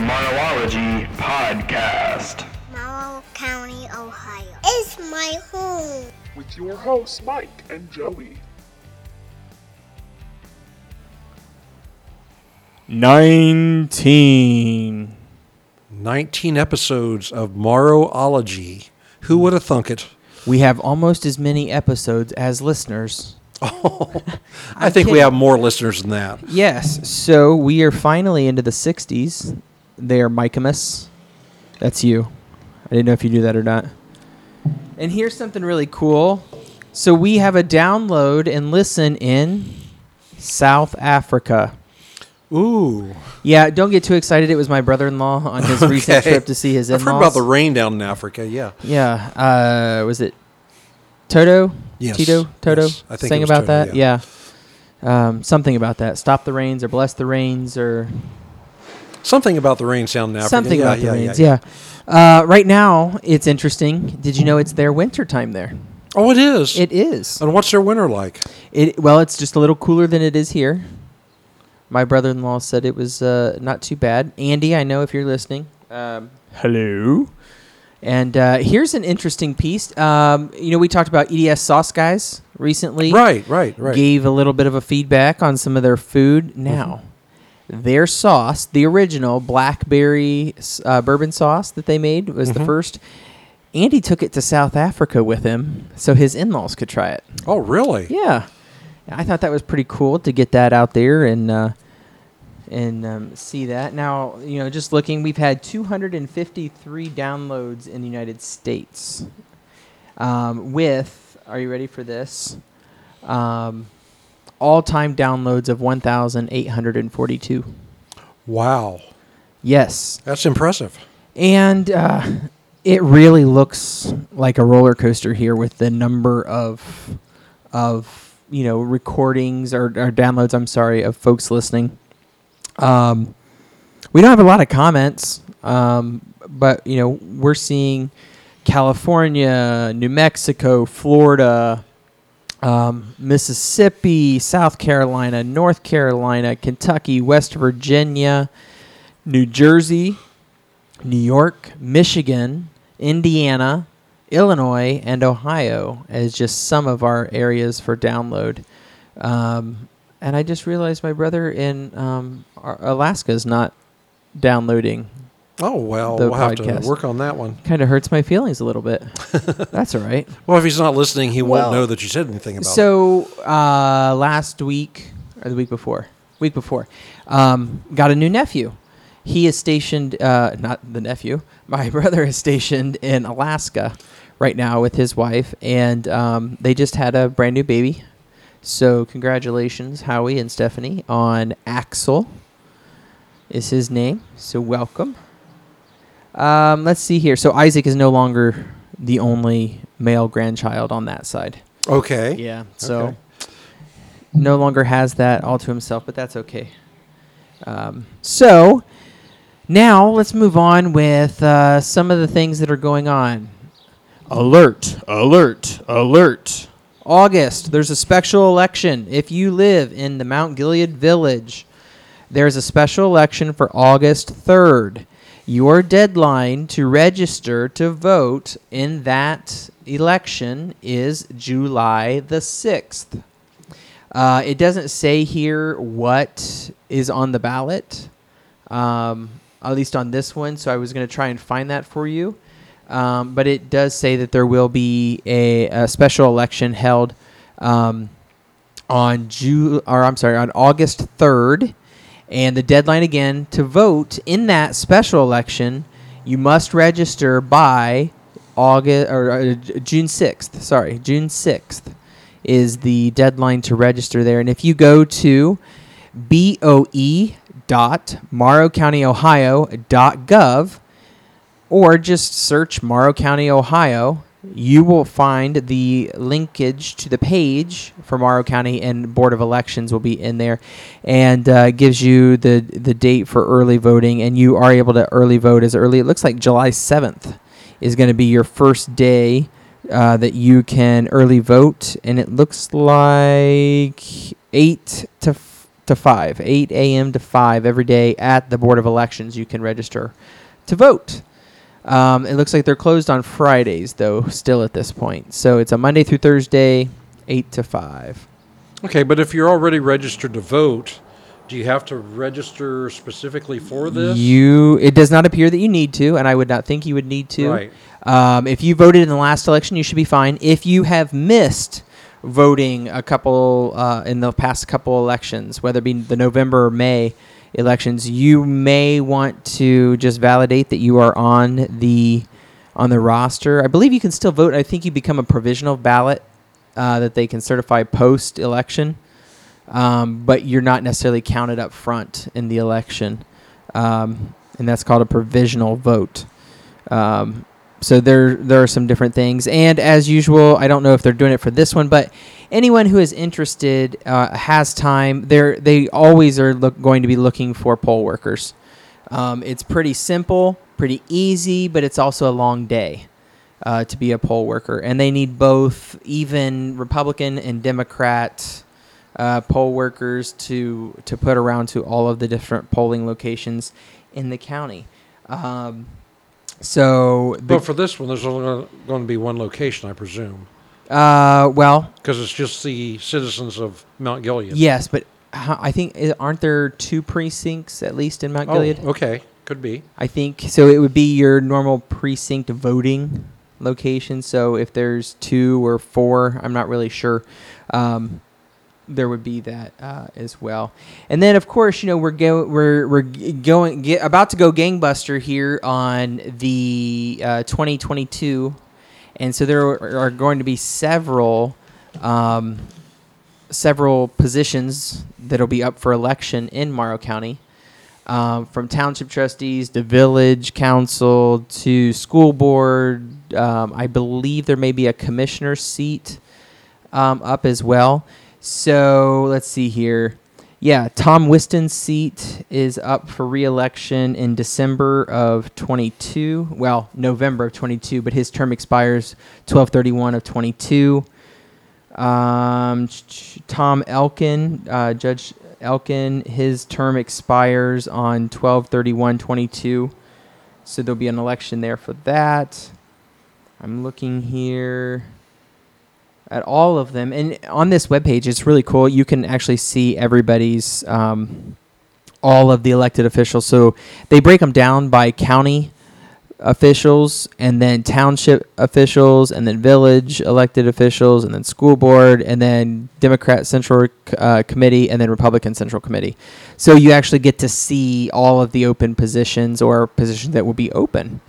This is the Morrowology Podcast. Morrow County, Ohio. It's my home. with your hosts, Mike and Joey. Nineteen. 19 episodes of Morrowology. Who would have thunk it? We have almost as many episodes as listeners. Oh, I think we have more listeners than that. Yes. So we are finally into the 60s. They are Michamus. That's you. I didn't know if you knew that or not. And here's something really cool. So we have a download and listen in South Africa. Ooh. Yeah, don't get too excited. It was my brother-in-law on his recent trip to see his I've heard about the rain down in Africa, yeah. Yeah. Uh, was it Toto? Yes. Tito? Toto? Yes. I think Sang it was about Toto, that? yeah. Yeah. Um, something about that. Stop the rains or bless the rains or Something about the rain sound in Africa. something yeah, about the yeah, rains. yeah, Yeah. Uh, right now, it's interesting. Did you know it's their winter time there? Oh, it is. It is. and what's their winter like? It well, it's just a little cooler than it is here. My brother-in-law said it was uh, not too bad. Andy, I know if you're listening. Um, hello. And uh, here's an interesting piece. Um, you know, we talked about EDS Sauce Guys recently. Right, right, right. Gave a little bit of a feedback on some of their food. Now, their sauce, the original blackberry uh, bourbon sauce that they made, was the first. Andy took it to South Africa with him so his in-laws could try it. oh, really? Yeah, I thought that was pretty cool to get that out there and uh, and um, see that. Now, you know, just looking, we've had 253 downloads in the United States. Um, with, are you ready for this? Um, all-time downloads of 1,842. Wow. Yes, That's impressive. and uh, it really looks like a roller coaster here with the number of of you know recordings or, or downloads. I'm sorry of folks listening. Um, we don't have a lot of comments, um, but you know we're seeing California, New Mexico, Florida, um, Mississippi, South Carolina, North Carolina, Kentucky, West Virginia, New Jersey, New York, Michigan, Indiana, Illinois, and Ohio as just some of our areas for download. Um, and I just realized my brother in um, Alaska is not downloading. Oh, well, The we'll have to work on that one. Kind of hurts my feelings a little bit. That's all right. Well, if he's not listening, he Well, won't know that you said anything about it. So uh, last week or the week before, week before, um, got a new nephew. He is stationed, uh, not the nephew. My brother is stationed in Alaska right now with his wife, and um, they just had a brand new baby. So congratulations, Howie and Stephanie, on Axel. Is his name? So welcome. Um, let's see here. So Isaac is no longer the only male grandchild on that side. Okay. Yeah. So Okay. no longer has that all to himself, but that's okay. Um, so now let's move on with uh, some of the things that are going on. Alert! Alert! Alert! August, there's a special election. If you live in the Mount Gilead Village, there's a special election for August 3rd. Your deadline to register to vote in that election is July the 6th. Uh, it doesn't say here what is on the ballot, um, at least on this one, so I was going to try and find that for you. Um, but it does say that there will be a, a special election held um, on Ju- or I'm sorry, on August 3rd. And the deadline again to vote in that special election, you must register by August or uh, June 6th. Sorry, June 6th is the deadline to register there. And if you go to boe dot morrowcountyohio.gov or just search Morrow County, Ohio, you will find the linkage to the page for Morrow County and Board of Elections will be in there, and uh, gives you the the date for early voting, and you are able to early vote as early. It looks like July seventh is going to be your first day uh, that you can early vote, and it looks like eight to f- to 5, 8 a.m. to 5 every day at the Board of Elections. You can register to vote. Um, it looks like they're closed on Fridays, though, still at this point. So it's a Monday through Thursday, 8 to 5. Okay, but if you're already registered to vote, do you have to register specifically for this? You, it does not appear that you need to, and I would not think you would need to. Right. Um, if you voted in the last election, you should be fine. If you have missed voting a couple uh, in the past couple elections, whether it be the November or May elections, you may want to just validate that you are on the on the roster. I believe you can still vote. I think you become a provisional ballot uh, that they can certify post election, um, but you're not necessarily counted up front in the election, um, and that's called a provisional vote. Um, so there there are some different things, and as usual, I don't know if they're doing it for this one, but anyone who is interested uh, has time. They they always are look, going to be looking for poll workers. Um, it's pretty simple, pretty easy, but it's also a long day uh, to be a poll worker, and they need both even Republican and Democrat uh, poll workers to to put around to all of the different polling locations in the county. Um, so, the, But for this one, there's only going to be one location, I presume, uh, well, because it's just the citizens of Mount Gilead. yes, but I think aren't there two precincts at least in Mount Oh, Gilead? okay. Could be. I think so. It would be your normal precinct voting location. So if there's two or four, I'm not really sure. Um, there would be that uh, as well. And then, of course, you know we're go- we're we're going get, about to go gangbuster here on the uh, 2022, and so there are going to be several. Um, several positions that'll be up for election in Morrow County um, from township trustees to village council to school board. Um, I believe there may be a commissioner seat um, up as well. So let's see here. Yeah, Tom Whiston's seat is up for reelection in December of 22. Well, November of 22, but his term expires 1231 of 22. Um, Tom Elkin, uh, Judge Elkin, his term expires on 1231-22. So there'll be an election there for that. I'm looking here at all of them. And on this webpage, it's really cool. You can actually see everybody's, um, all of the elected officials. So they break them down by county officials and then township officials and then village elected officials and then school board and then democrat central uh, committee and then republican central committee. So you actually get to see all of the open positions or positions that will be open.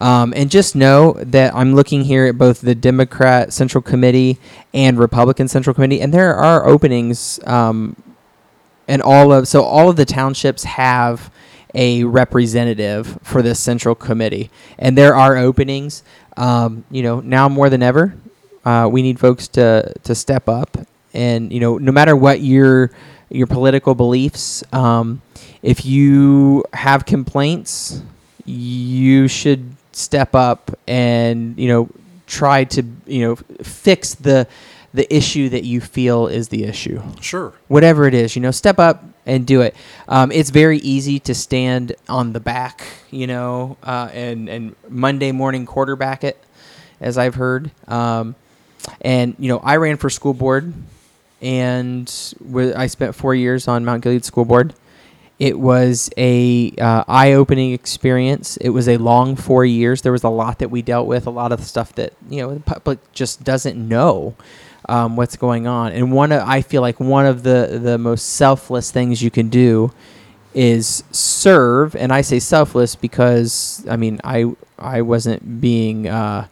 Um, and just know that i'm looking here at both the democrat central committee and republican central committee and there are openings um, and all of so all of the townships have a representative for this central committee, and there are openings. Um, you know, now more than ever, uh, we need folks to to step up, and you know, no matter what your your political beliefs, um, if you have complaints, you should step up and you know try to you know fix the the issue that you feel is the issue Sure. whatever it is, you know, step up and do it. Um, it's very easy to stand on the back, you know, uh, and and Monday morning quarterback it, as I've heard. Um, and you know, I ran for school board, and wi- I spent four years on Mount Gilead School Board. It was a uh, eye-opening experience. It was a long four years. There was a lot that we dealt with, a lot of stuff that you know the public just doesn't know um, what's going on. And one, of, I feel like one of the the most selfless things you can do is serve. And I say selfless because I mean I I wasn't being uh,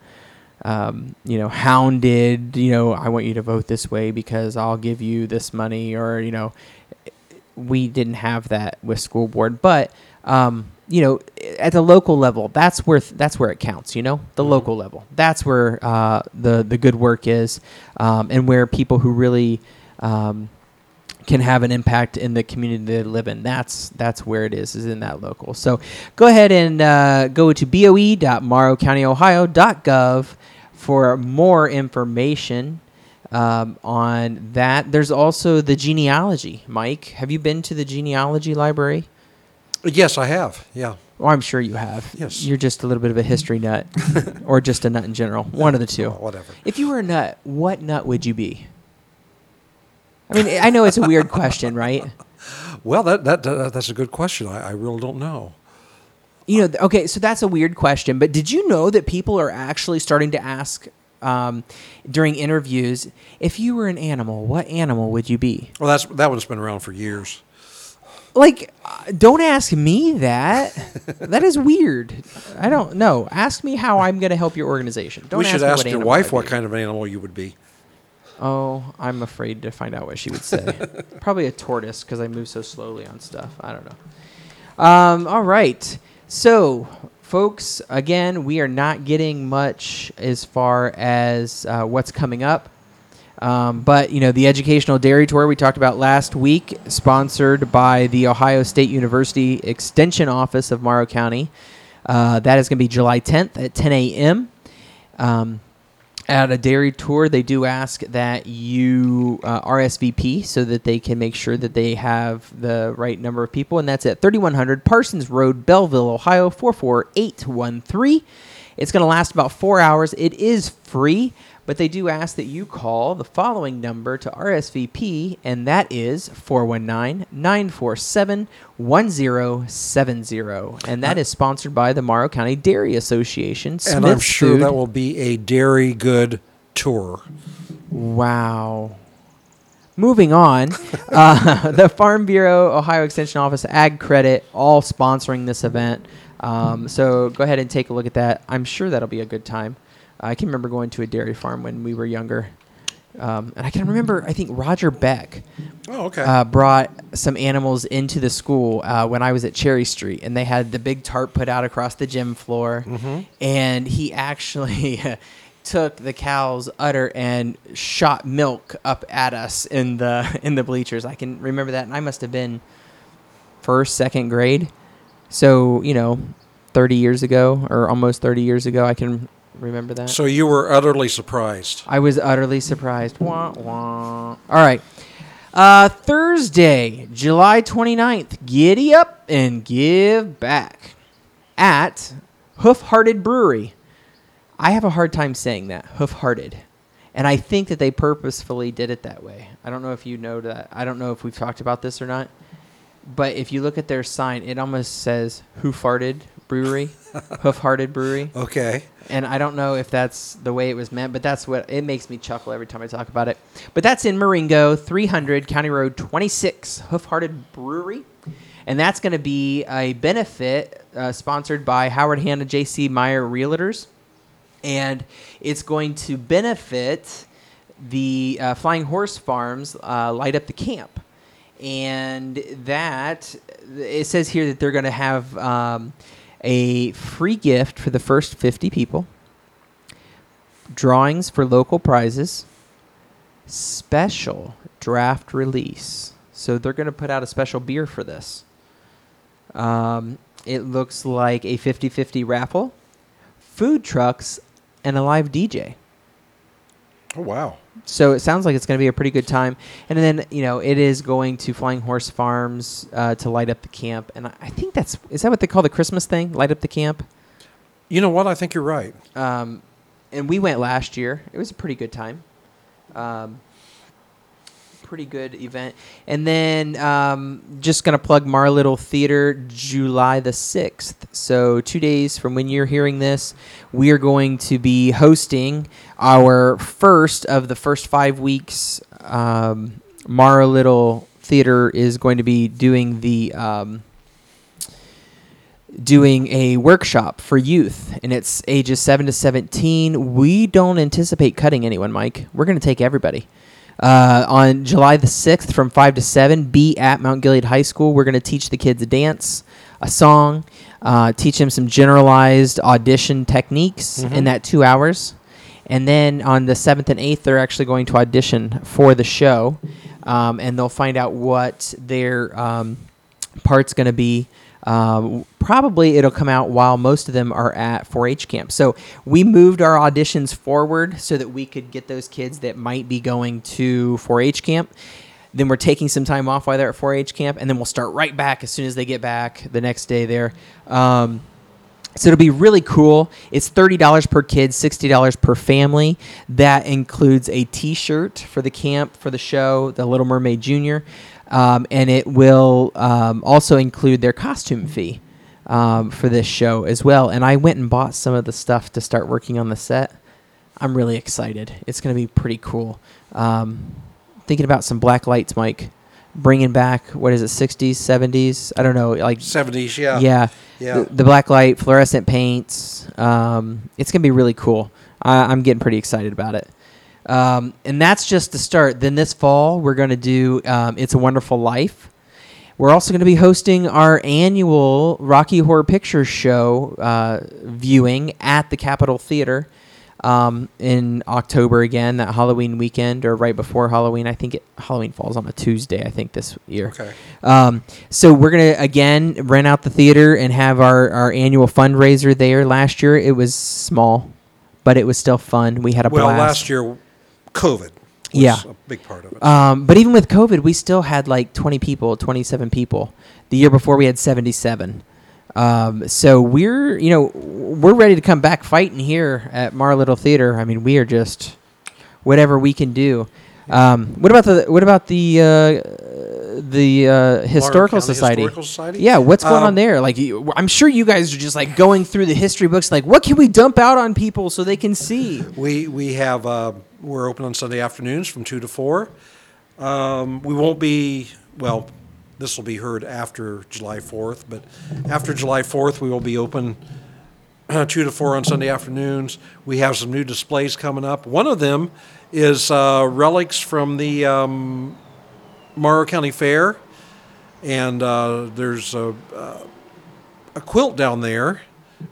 um, you know hounded. You know I want you to vote this way because I'll give you this money or you know we didn't have that with school board, but um, you know, at the local level, that's where that's where it counts. You know, the local level, that's where uh, the the good work is, um, and where people who really um, can have an impact in the community they live in. That's that's where it is, is in that local. So go ahead and uh, go to boe.morrowcountyohio.gov for more information. um, on that. There's also the genealogy. Mike, have you been to the genealogy library? Yes, I have. Yeah. Well, I'm sure you have. Yes. You're just a little bit of a history nut, or just a nut in general. One of the two. Oh, whatever. If you were a nut, what nut would you be? I mean, I know it's a weird question, right? Well, that, that, that that's a good question. I, I really don't know. You know, okay, so that's a weird question, but did you know that people are actually starting to ask um, during interviews, if you were an animal, what animal would you be? Well, that's that one's been around for years. Like, uh, don't ask me that. that is weird. I don't know. Ask me how I'm going to help your organization. Don't we should me ask your wife what kind of animal you would be. Oh, I'm afraid to find out what she would say. Probably a tortoise because I move so slowly on stuff. I don't know. Um, all right. So, folks, again, we are not getting much as far as uh, what's coming up. Um, but, you know, the Educational Dairy Tour we talked about last week, sponsored by the Ohio State University Extension Office of Morrow County. Uh, that is going to be July 10th at 10 a.m. Um, at a dairy tour, they do ask that you uh, RSVP so that they can make sure that they have the right number of people, and that's at 3100 Parsons Road, Bellville, Ohio 44813. It's going to last about four hours. It is free, but they do ask that you call the following number to RSVP, and that is 419 947 1070. And that is sponsored by the Morrow County Dairy Association. and I'm sure Food. that will be a dairy good tour. Wow. Moving on, uh, the Farm Bureau, Ohio Extension Office, Ag Credit, all sponsoring this event. Um, so go ahead and take a look at that. I'm sure that'll be a good time. I can remember going to a dairy farm when we were younger. Um, and I can remember, I think Roger Beck Oh, okay. uh, brought some animals into the school uh, when I was at Cherry Street, and they had the big tarp put out across the gym floor, and he actually took the cow's udder and shot milk up at us in the in the bleachers. I can remember that, and I must have been first, second grade, so you know, thirty years ago or almost thirty years ago. I can remember that. so you were utterly surprised. I was utterly surprised. Wah, wah. All right. Uh, Thursday, July 29th. Giddy up and give back at Hoof Hearted Brewery. I have a hard time saying that, Hoof Hearted. And I think that they purposefully did it that way. I don't know if you know that. I don't know if we've talked about this or not. But if you look at their sign, it almost says Hoof Hearted Brewery, Hoof Hearted Brewery. Okay. And I don't know if that's the way it was meant, but that's what it makes me chuckle every time I talk about it. But that's in Marengo, 300 County Road 26, Hoof Hearted Brewery. And that's going to be a benefit uh, sponsored by Howard Hanna J.C. Meyer Realtors. And it's going to benefit the uh, Flying Horse Farms uh, Light Up the Camp. And that, it says here that they're going to have um, a free gift for the first 50 people, drawings for local prizes, special draft release. So they're going to put out a special beer for this. Um, it looks like a 50 50 raffle, food trucks, and a live DJ. Oh, wow. So it sounds like it's going to be a pretty good time. And then, you know, it is going to Flying Horse Farms uh, to light up the camp. And I, I think that's, is that what they call the Christmas thing? Light up the camp? You know what? I think you're right. Um, and we went last year. It was a pretty good time. Um, pretty good event. And then um, just going to plug Morrow Little Theater July the 6th. So, two days from when you're hearing this, we are going to be hosting our first of the first five weeks. Um, Morrow Little Theater is going to be doing the. Um, doing a workshop for youth and it's ages 7 to 17 we don't anticipate cutting anyone mike we're going to take everybody uh, on july the 6th from 5 to 7 be at mount gilead high school. We're going to teach the kids a dance a song uh, teach them some generalized audition techniques in that two hours. And then on the 7th and 8th they're actually going to audition for the show um, and they'll find out what their um, part's going to be Um, probably it'll come out while most of them are at 4-H camp. So we moved our auditions forward so that we could get those kids that might be going to 4-H camp. Then we're taking some time off while they're at 4-H camp, and then we'll start right back as soon as they get back the next day there. Um, so it'll be really cool. It's thirty dollars per kid, sixty dollars per family. That includes a T-shirt for the camp for the show, the Little Mermaid Junior, um, and it will um, also include their costume fee um, for this show as well. And I went and bought some of the stuff to start working on the set. I'm really excited. It's going to be pretty cool. Um, thinking about some black lights, Mike. Bringing back what is it, 60s, 70s? I don't know, like 70s, yeah. yeah, Yeah. The, the black light, fluorescent paints. Um, it's gonna be really cool. I, I'm getting pretty excited about it. Um, and that's just the start. Then this fall, we're gonna do um, "It's a Wonderful Life." We're also going to be hosting our annual Rocky Horror Picture Show uh, viewing at the Capitol Theater um, in October again, that Halloween weekend or right before Halloween. I think it, Halloween falls on a Tuesday, I think, this year. Okay. Um, so we're gonna again rent out the theater and have our, our annual fundraiser there. Last year it was small, but it was still fun. We had a Well, blast. last year, COVID was Yeah. a big part of it. Um, but even with COVID, we still had like 20 people, 27 people. The year before, we had 77. Um, so we're, you know, we're ready to come back fighting here at Morrow Little Theater. I mean, we are just whatever we can do. Um, what about the what about the uh, the uh, historical society? Historical Society? Yeah, what's going Um, on there? Like, you, I'm sure you guys are just like going through the history books. Like, what can we dump out on people so they can see? We we have uh, we're open on Sunday afternoons from two to four. Um, we won't be well. This will be heard after July fourth, but after July fourth, we will be open two to four on Sunday afternoons. We have some new displays coming up. One of them is uh, relics from the um, Morrow County Fair, and uh, there's a, uh, a quilt down there.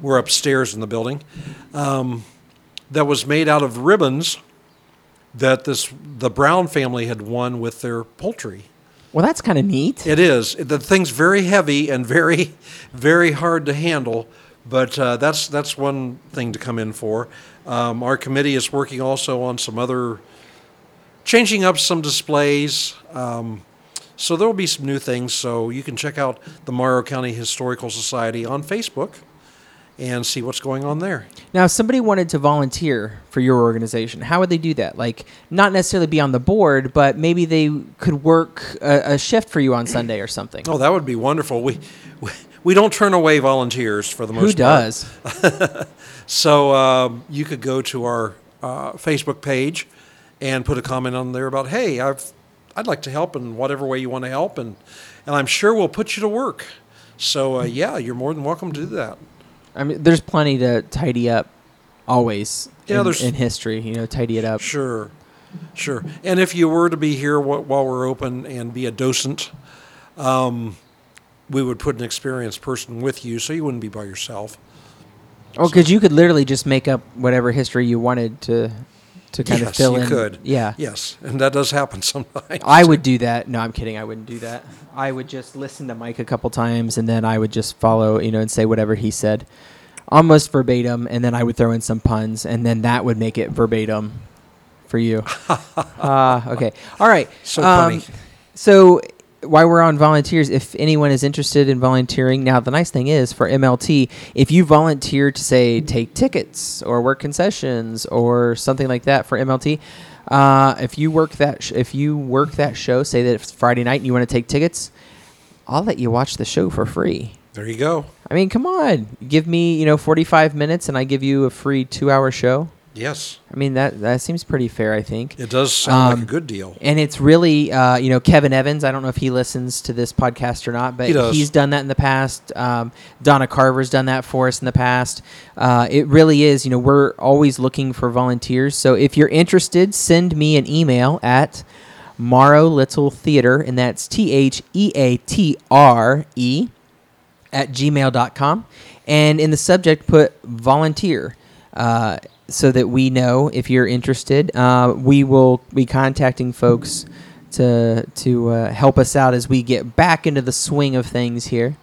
We're upstairs in the building. Um, that was made out of ribbons that this the Brown family had won with their poultry. Well, that's kind of neat. It is the thing's very heavy and very very hard to handle, but uh, that's that's one thing to come in for. Um, our committee is working also on some other changing up some displays. Um, so there will be some new things. So you can check out the Morrow County Historical Society on Facebook and see what's going on there. Now, if somebody wanted to volunteer for your organization, how would they do that? Like, not necessarily be on the board, but maybe they could work a, a shift for you on Sunday or something. Oh, that would be wonderful. We we, we don't turn away volunteers for the most Who part. does? So um, you could go to our uh, Facebook page and put a comment on there about, hey, I've I'd like to help in whatever way you want to help, and and I'm sure we'll put you to work. So uh, yeah, you're more than welcome to do that. I mean, there's plenty to tidy up always Yeah, in, there's- in history, you know, tidy it up. Sure, sure. And if you were to be here while we're open and be a docent, um, we would put an experienced person with you, so you wouldn't be by yourself. Oh, because you could literally just make up whatever history you wanted to to kind of yes, fill you in. could. Yeah. Yes, and that does happen sometimes. I would do that. No, I'm kidding. I wouldn't do that. I would just listen to Mike a couple times and then I would just follow, you know, and say whatever he said, almost verbatim, and then I would throw in some puns, and then that would make it verbatim for you. Ah, okay. All right. So Um, funny. So while we're on volunteers, if anyone is interested in volunteering, now the nice thing is for MLT, if you volunteer to say take tickets or work concessions or something like that for MLT, uh, if you work that sh- if you work that show, say that it's Friday night and you want to take tickets, I'll let you watch the show for free. There you go. I mean, come on, give me you know forty five minutes and I give you a free two hour show. Yes, I mean that that seems pretty fair. I think. it does sound Um, like a good deal. And it's really, uh, you know, Kevin Evans. I don't know if he listens to this podcast or not, but He he's done that in the past. Um, Donna Carver's done that for us in the past. Uh, it really is, you know, we're always looking for volunteers. So if you're interested, send me an email at Morrow Little Theater, and that's T H E A T R E at gmail.com. And in the subject, put volunteer uh, so that we know if you're interested. Uh, we will be contacting folks to, to uh, help us out as we get back into the swing of things here.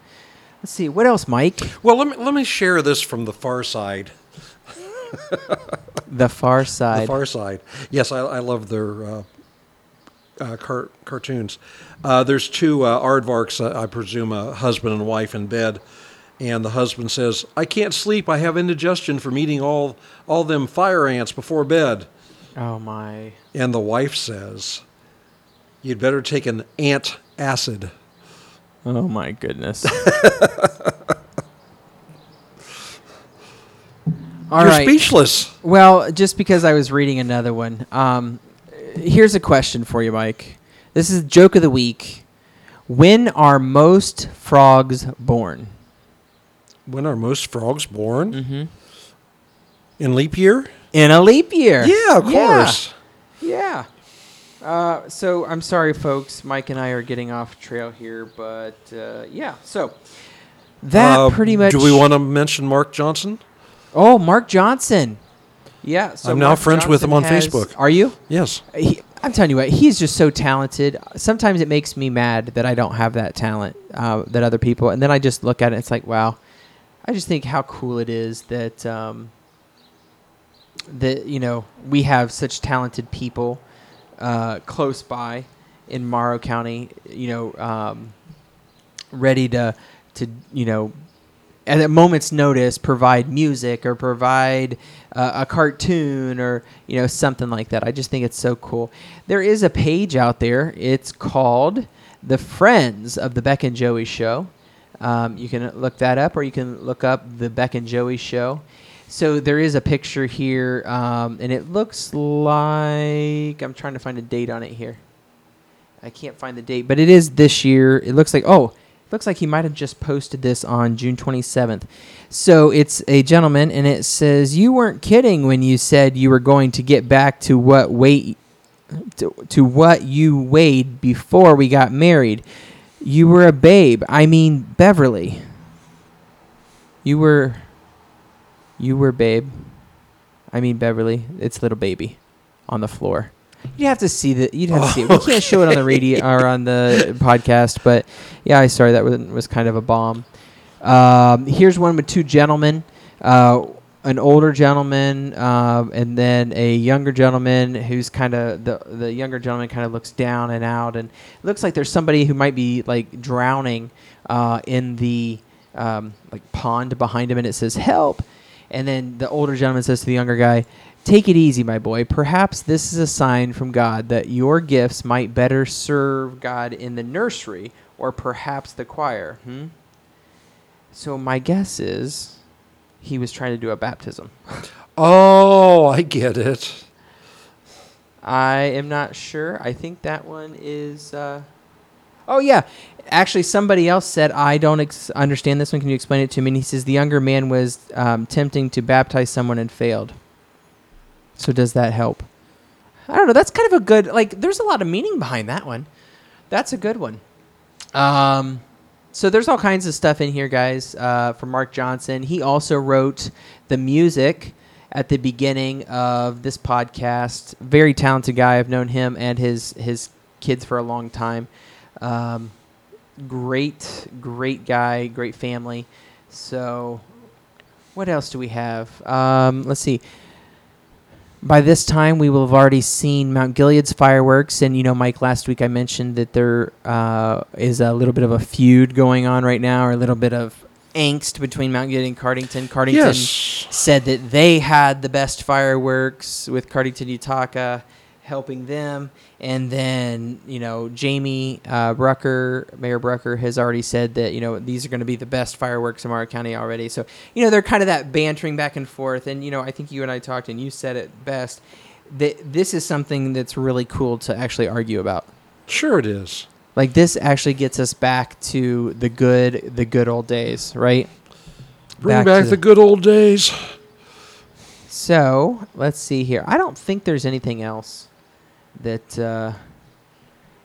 Let's see. What else, Mike? Well, let me let me share this from the far side. The Far Side. The Far Side. Yes, I, I love their uh, uh, car- cartoons. Uh, there's two uh, aardvarks, uh, I presume, a husband and wife in bed, and the husband says, "I can't sleep. I have indigestion from eating all all them fire ants before bed." oh my. And the wife says, "You'd better take an ant acid." Oh my goodness. All You're right. speechless. Well, just because I was reading another one. Um, here's a question for you, Mike. This is joke of the week. When are most frogs born? When are most frogs born? Mm-hmm. In leap year? In a leap year. Yeah, of course. Yeah. Uh, so I'm sorry, folks. Mike and I are getting off trail here, but uh, yeah. So that Uh, pretty much. Do we want to mention Mark Johnson? Oh, Mark Johnson. Yeah. So I'm now Mark friends with him on has- Facebook. Are you? Yes. He, I'm telling you what, he's just so talented. Sometimes it makes me mad that I don't have that talent uh, that other people. And then I just look at it. It's like, wow. I just think how cool it is that um, that you know we have such talented people uh, close by in Morrow County. You know, um, ready to to you know at a moment's notice provide music or provide uh, a cartoon or you know something like that. I just think it's so cool. There is a page out there. It's called the Friends of the Beck and Joey Show. Um, you can look that up, or you can look up the Beck and Joey Show. So there is a picture here, um, and it looks like I'm trying to find a date on it here. I can't find the date, but it is this year. It looks like oh, it looks like he might have just posted this on June 27th. So it's a gentleman, and it says you weren't kidding when you said you were going to get back to what weight to, to what you weighed before we got married. You were a babe. I mean Beverly. You were. You were babe. I mean Beverly. It's little baby, on the floor. You'd have to see that. You'd have to see it. We can't show it on the radio or on the podcast, but yeah, I sorry that was was kind of a bomb. Um, here's one with two gentlemen, uh, an older gentleman, uh, and then a younger gentleman who's kind of the the younger gentleman kind of looks down and out, and it looks like there's somebody who might be like drowning uh, in the um, like pond behind him, and it says help. And then the older gentleman says to the younger guy, Take it easy, my boy. Perhaps this is a sign from God that your gifts might better serve God in the nursery or perhaps the choir. Hmm? So my guess is he was trying to do a baptism. Oh, I get it. I am not sure. I think that one is. Uh, oh yeah, actually, somebody else said I don't ex- understand this one. Can you explain it to me? And he says the younger man was um, tempting to baptize someone and failed. So does that help? I don't know. That's kind of a good. Like, there's a lot of meaning behind that one. That's a good one. Um, so there's all kinds of stuff in here, guys. Uh, from Mark Johnson. He also wrote the music at the beginning of this podcast. Very talented guy. I've known him and his his kids for a long time. Um, great, great guy, great family. So, what else do we have? Um, let's see. By this time, we will have already seen Mount Gilead's fireworks, and you know, Mike. Last week, I mentioned that there uh, is a little bit of a feud going on right now, or a little bit of angst between Mount Gilead and Cardington. Cardington Yes. said that they had the best fireworks with Cardington Utaka helping them. And then, you know, Jamie uh, Brucker, Mayor Brucker, has already said that, you know, these are going to be the best fireworks in Morrow County already. So, you know, they're kind of that bantering back and forth. And, you know, I think you and I talked and you said it best that this is something that's really cool to actually argue about. Sure, it is. Like this actually gets us back to the good, the good old days, right? Bring Back back, to the the- good old days. So let's see here. I don't think there's anything else that uh,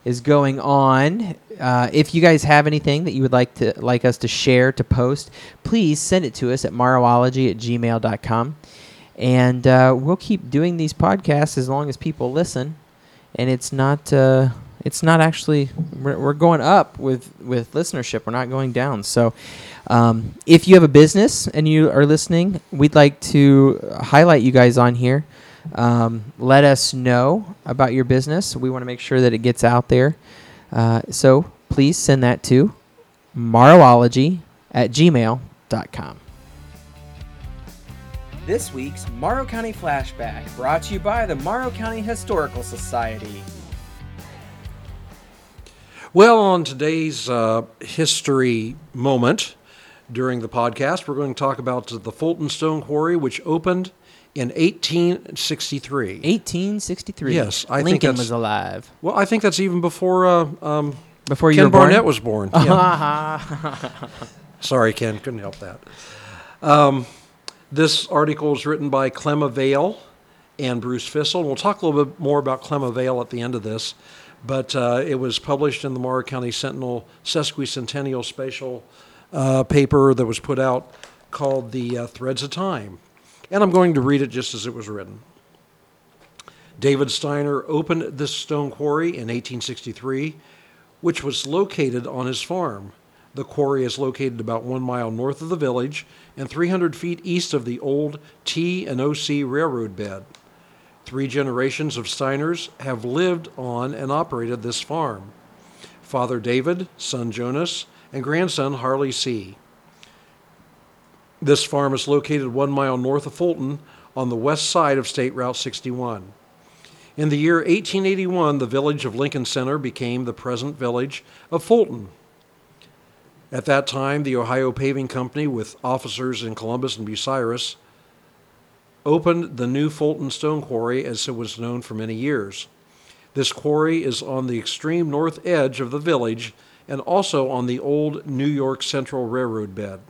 is going on. Uh, if you guys have anything that you would like to like us to share to post, please send it to us at marology at gmail.com. And uh, we'll keep doing these podcasts as long as people listen. And it's not uh, it's not actually we're, we're going up with with listenership. We're not going down. So, um, if you have a business and you are listening, we'd like to highlight you guys on here. Um, let us know about your business. We want to make sure that it gets out there. Uh, so please send that to marology at gmail.com. This week's Morrow County Flashback brought to you by the Morrow County Historical Society. Well, on today's uh, history moment during the podcast, we're going to talk about the Fulton Stone Quarry, which opened in 1863. 1863. Yes, I think Lincoln that's- was alive. Well, I think that's even before uh, um, Before you Ken were born? Barnett was born. Yeah. Sorry, Ken, couldn't help that. Um, this article was written by Clemma Vale and Bruce Fissel. We'll talk a little bit more about Clemma Vale at the end of this, but uh, it was published in the Morrow County Sentinel Sesquicentennial Special uh, paper that was put out called The uh, Threads of Time. And I'm going to read it just as it was written. David Steiner opened this stone quarry in 1863, which was located on his farm. The quarry is located about one mile north of the village and 300 feet east of the old T and OC railroad bed. Three generations of Steiners have lived on and operated this farm Father David, son Jonas, and grandson Harley C. This farm is located one mile north of Fulton on the west side of State Route 61. In the year 1881, the village of Lincoln Center became the present village of Fulton. At that time, the Ohio Paving Company, with officers in Columbus and Bucyrus, opened the new Fulton Stone Quarry as it was known for many years. This quarry is on the extreme north edge of the village and also on the old New York Central Railroad bed.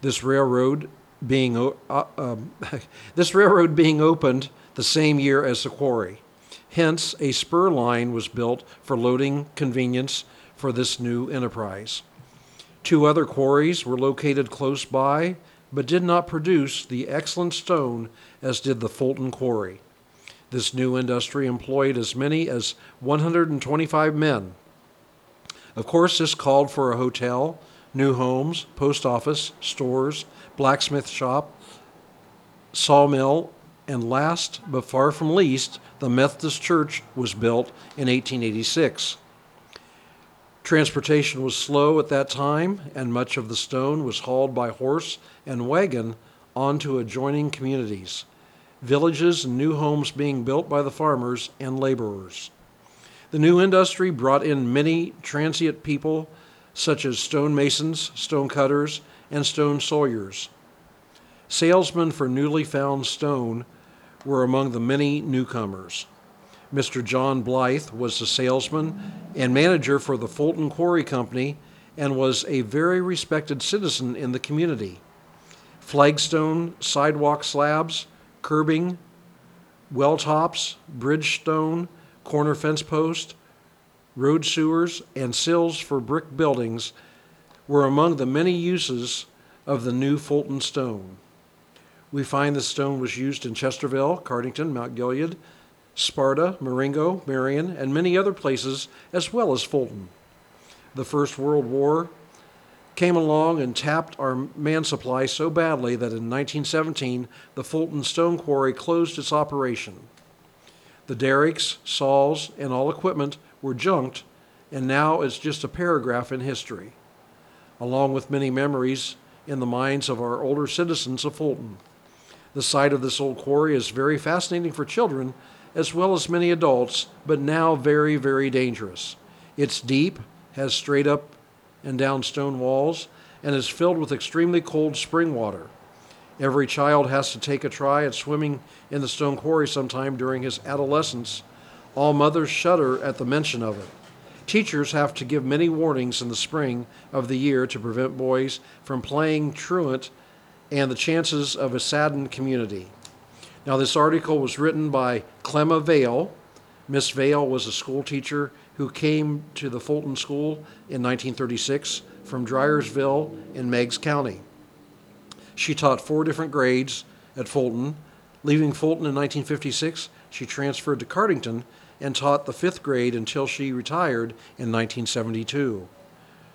This railroad being uh, um, this railroad being opened the same year as the quarry. Hence, a spur line was built for loading convenience for this new enterprise. Two other quarries were located close by, but did not produce the excellent stone as did the Fulton Quarry. This new industry employed as many as 125 men. Of course, this called for a hotel, new homes, post office, stores, blacksmith shop, sawmill, and last but far from least, the Methodist Church was built in 1886. Transportation was slow at that time, and much of the stone was hauled by horse and wagon onto adjoining communities, villages and new homes being built by the farmers and laborers. The new industry brought in many transient people, such as stonemasons, stone cutters, and stone sawyers. Salesmen for newly found stone were among the many newcomers. Mr. John Blythe was the salesman and manager for the Fulton Quarry Company and was a very respected citizen in the community. Flagstone, sidewalk slabs, curbing, well tops, bridge stone, corner fence post, road sewers, and sills for brick buildings were among the many uses of the new Fulton stone. We find the stone was used in Chesterville, Cardington, Mount Gilead, Sparta, Marengo, Marion, and many other places, as well as Fulton. The First World War came along and tapped our man supply so badly that in 1917 the Fulton Stone Quarry closed its operation. The derricks, saws, and all equipment were junked, and now it's just a paragraph in history, along with many memories in the minds of our older citizens of Fulton. The site of this old quarry is very fascinating for children as well as many adults, but now very, very dangerous. It's deep, has straight up and down stone walls, and is filled with extremely cold spring water. Every child has to take a try at swimming in the stone quarry sometime during his adolescence. All mothers shudder at the mention of it. Teachers have to give many warnings in the spring of the year to prevent boys from playing truant and the chances of a saddened community. Now, this article was written by Clemma Vale. Miss Vale was a school teacher who came to the Fulton School in 1936 from Dyesville in Meigs County. She taught four different grades at Fulton. Leaving Fulton in 1956, she transferred to Cardington and taught the fifth grade until she retired in 1972.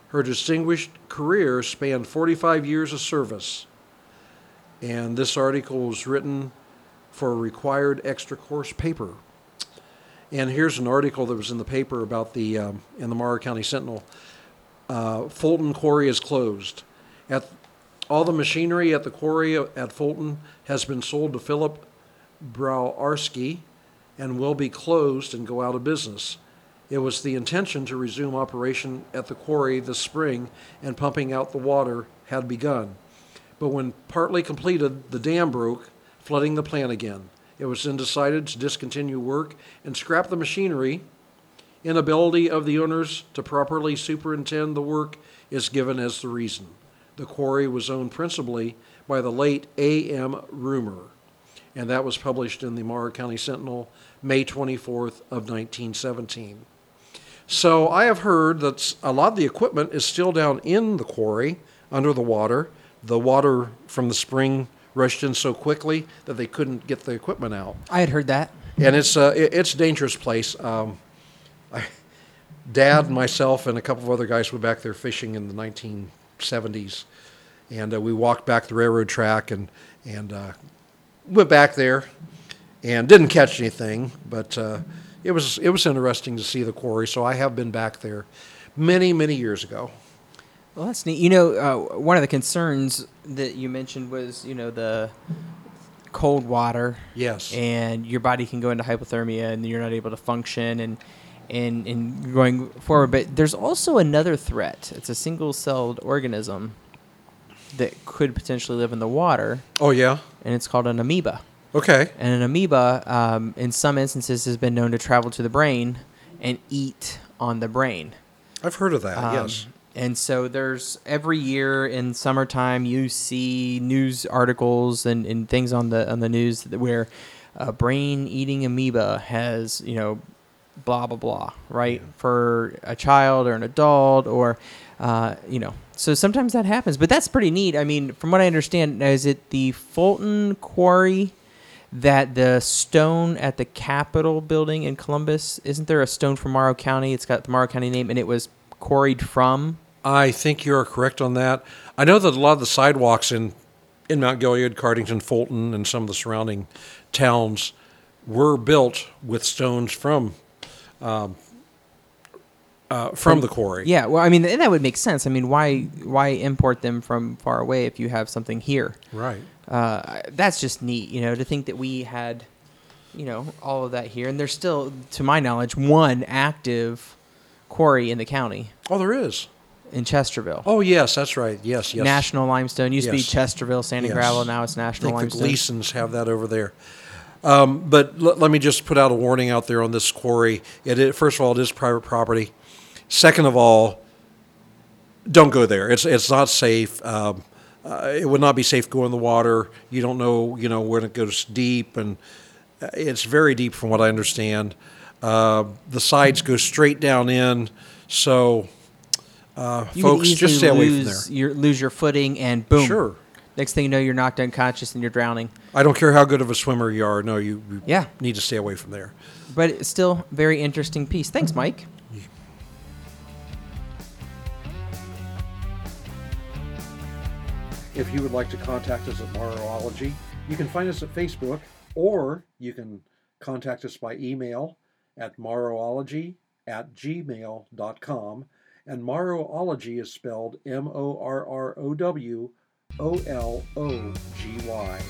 Her distinguished career spanned 45 years of service, and this article was written for a required extra course paper. And here's an article that was in the paper about the um, in the Morrow County Sentinel. Uh, Fulton Quarry is closed. At all the machinery at the quarry at Fulton has been sold to Philip Browarski and will be closed and go out of business. It was the intention to resume operation at the quarry this spring, and pumping out the water had begun. But when partly completed, the dam broke, flooding the plant again. It was then decided to discontinue work and scrap the machinery. Inability of the owners to properly superintend the work is given as the reason. The quarry was owned principally by the late A.M. Roomer, and that was published in the Morrow County Sentinel May 24th of 1917. So I have heard that a lot of the equipment is still down in the quarry under the water. The water from the spring rushed in so quickly that they couldn't get the equipment out, I had heard that. and it's uh, it's a dangerous place. Um, I, Dad, myself, and a couple of other guys went back there fishing in the 1970s, and uh, we walked back the railroad track and and uh, went back there and didn't catch anything, but uh, it was it was interesting to see the quarry. So I have been back there many many years ago. Well, that's neat. You know, uh, one of the concerns that you mentioned was, you know, the cold water. Yes. And your body can go into hypothermia, and you're not able to function, and and and going forward. But there's also another threat. It's a single-celled organism that could potentially live in the water, Oh yeah. and it's called an amoeba. Okay. And an amoeba, um, in some instances, has been known to travel to the brain and eat on the brain. I've heard of that. Um, yes. And so there's every year in summertime you see news articles and, and things on the on the news that- where a brain eating amoeba has you know blah blah blah right for a child or an adult or uh, you know so sometimes that happens but that's pretty neat. I mean from what I understand is it the Fulton Quarry that the stone at the Capitol building in Columbus isn't there a stone from Morrow County? It's got the Morrow County name and it was quarried from? I think you are correct on that. I know that a lot of the sidewalks in in Mount Gilead, Cardington, Fulton, and some of the surrounding towns were built with stones from um, uh, from the quarry. Yeah, well, I mean, and that would make sense. I mean, why why import them from far away if you have something here? Right. Uh, that's just neat, you know, to think that we had, you know, all of that here, and there's still, to my knowledge, one active quarry in the county Oh, there is. in Chesterville. Oh, yes, that's right. Yes, yes. National Limestone used to be Chesterville Sand and Yes. Gravel. Now it's National I think the Limestone. Gleasons have that over there. Um, but l- let me just put out a warning out there on this quarry. It is, first of all, it is private property. Second of all, don't go there. It's it's not safe. Um, uh, it would not be safe to go in the water. You don't know, you know, when it goes deep, and uh, it's very deep from what I understand. Uh, the sides go straight down in, so uh, folks, just stay away from there. Your, lose your footing, and boom. Sure. Next thing you know, you're knocked unconscious and you're drowning. I don't care how good of a swimmer you are. No, you, you Yeah. need to stay away from there. But it's still very interesting piece. Thanks, Mike. If you would like to contact us at Morrowology, you can find us at Facebook or you can contact us by email at morrowology at gmail.com. And Morrowology is spelled M O R R O W O L O G Y.